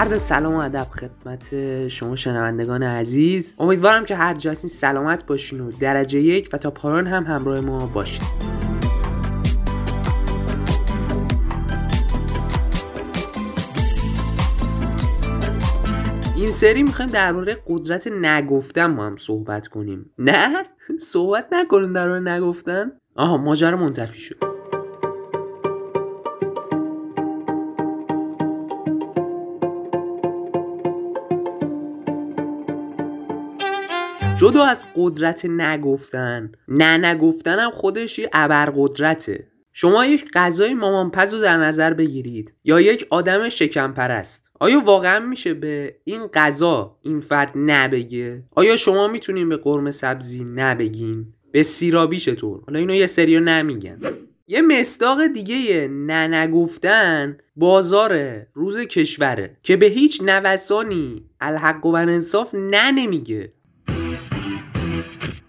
عرض سلام و ادب خدمت شما شنوندگان عزیز. امیدوارم که هر جا سلامت باشین و درجه یک و تا پایان هم همراه ما باشین. این سری می‌خوایم درباره قدرت نگفتن با هم صحبت کنیم. نه؟ صحبت نکنیم درباره نگفتن؟ آها ماجرا منتفی شد. جدا از قدرت نگفتن. نه نگفتن هم خودش یه ابرقدرته. شما یک غذای مامانپز رو در نظر بگیرید. یا یک آدم شکم پرست آیا واقعا میشه به این غذا این فرد نبگه؟ آیا شما می‌تونین به قرم سبزی نبگین؟ به سیرابی چطور؟ حالا اینو یه سریو نمیگن. یه مصداق دیگه نه نگفتن بازار روز کشوره که به هیچ نوسانی الحق و انصاف نه نمیگه.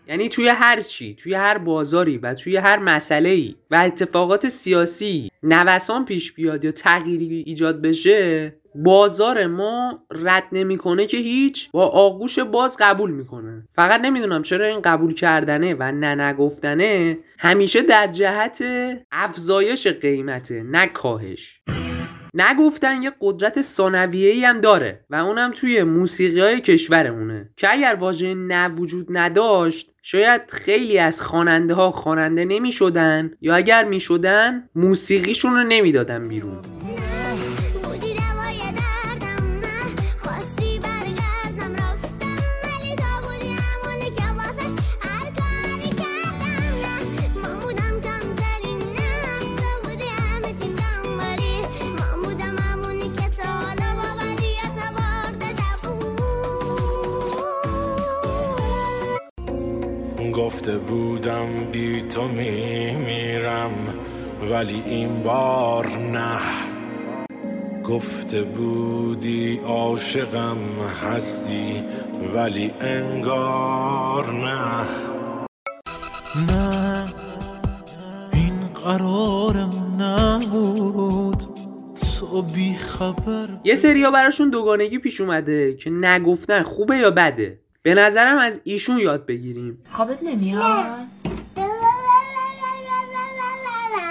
یعنی توی هر چی توی هر بازاری و توی هر مسئله ای و اتفاقات سیاسی نوسان پیش بیاد یا تغییری ایجاد بشه بازار ما رد نمی‌کنه که هیچ با آغوش باز قبول می‌کنه. فقط نمی‌دونم چرا این قبول کردنه و نه نگفتنه همیشه در جهت افزایش قیمته نه کاهش. نگفتن یه قدرت ثانویه هم داره و اونم توی موسیقی های کشورمونه. که اگر واژه نه وجود نداشت شاید خیلی از خواننده ها خواننده نمی شدن یا اگر می شدن موسیقیشون رو نمی‌دادن بیرون. گفته بودم بی تو میمیرم ولی این بار نه. گفته بودی عاشقم هستی ولی انگار نه. نه این قرارم نبود. تو بی خبر یه سریا براشون دوگانگی پیش اومده که نگفتن خوبه یا بده. به نظرم از ایشون یاد بگیریم خوابت نمیاد؟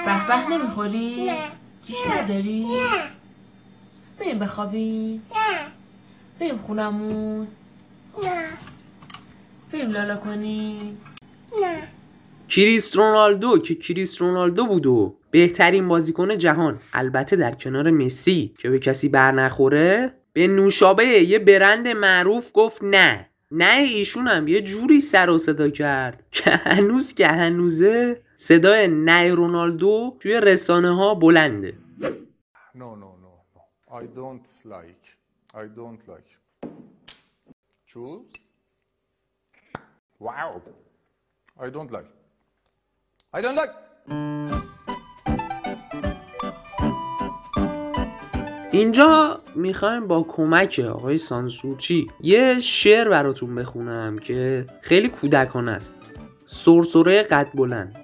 بخ نمی‌خوری؟ نه جیش نداری؟ نه بریم بخوابیم؟ نه بریم خونمون؟ نه بریم لالا کنیم؟ نه کریس رونالدو که کریس رونالدو بود و بهترین بازیکن جهان البته در کنار مسی که به کسی بر نخوره به نوشابه یه برند معروف گفت نه نه ایشون هم یه جوری سر و صدا کرد که هنوز که هنوزه صدای نه رونالدو توی رسانه ها بلنده No, no, no, no. I don't like. I don't like. Choose. Wow. I don't like. I don't like. اینجا می‌خوایم با کمک آقای سانسورچی یه شعر براتون بخونم که خیلی کودکانه است. سرسره قد بلند.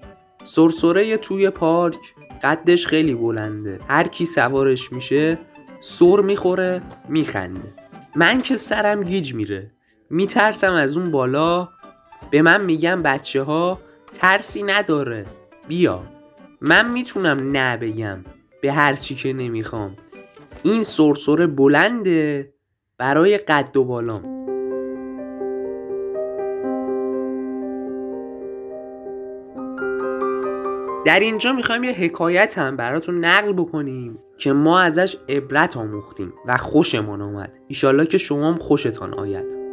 سرسره توی پارک قدش خیلی بلنده. هر کی سوارش میشه سر می‌خوره میخنده. من که سرم گیج میره. میترسم از اون بالا. به من میگم بچه ها ترسی نداره. بیا. من می‌تونم نه بگم. به هر چی که نمی‌خوام. این سرسره بلنده برای قد و بالام. در اینجا می‌خوایم یه حکایت هم براتون نقل بکنیم که ما ازش عبرت آموختیم و خوشمان آمد ایشالله که شما هم خوشتان آید.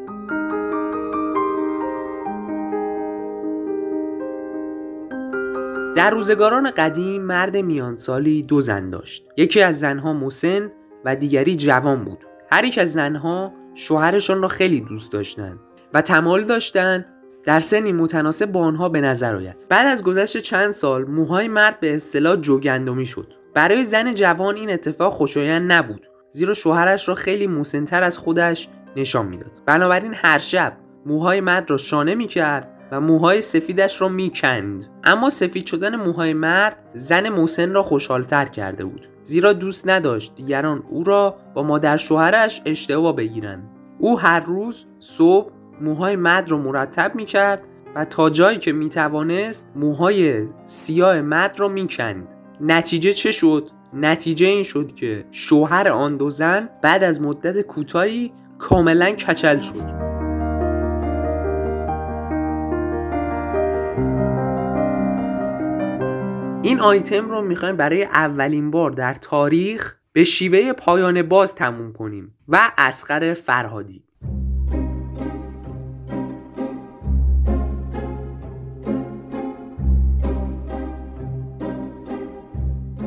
در روزگاران قدیم مرد میانسالی دو زن داشت. یکی از زنها مسن و دیگری جوان بود. هر یک از زنها شوهرشان را خیلی دوست داشتند و تمایل داشتند در سنی متناسب با آنها به نظر آید. بعد از گذشت چند سال موهای مرد به اصطلاح جوگندمی شد. برای زن جوان این اتفاق خوشایند نبود زیرا شوهرش را خیلی مسنتر از خودش نشان می‌داد. بنابراین هر شب موهای مرد را شانه می‌کرد و موهای سفیدش را می‌کند. اما سفید شدن موهای مرد زن محسن را خوشحالتر کرده بود. زیرا دوست نداشت دیگران او را با مادر شوهرش اشتباه بگیرند. او هر روز صبح موهای مرد را مرتب می‌کرد و تا جایی که می‌توانست موهای سیاه مرد را می‌کند. نتیجه چه شد؟ نتیجه این شد که شوهر آن دو زن بعد از مدت کوتاهی کاملا کچل شد. این آیتم رو می‌خوایم برای اولین بار در تاریخ به شیوه پایان باز تموم کنیم و اسقر فرهادی.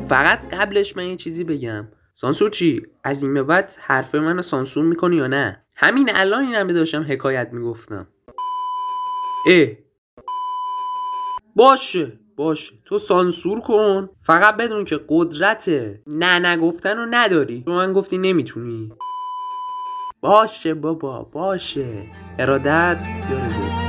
فقط قبلش من یه چیزی بگم. سانسور چی؟ از این به بعد حرف منو سانسور می‌کنی یا نه؟ همین الان این همه داشتم حکایت می‌گفتم. اه. باشه. باشه. تو سانسور کن. فقط بدون که قدرت نه نگفتن رو نداری. تو من گفتی نمی‌تونی. باشه بابا باشه. ارادت بیارزه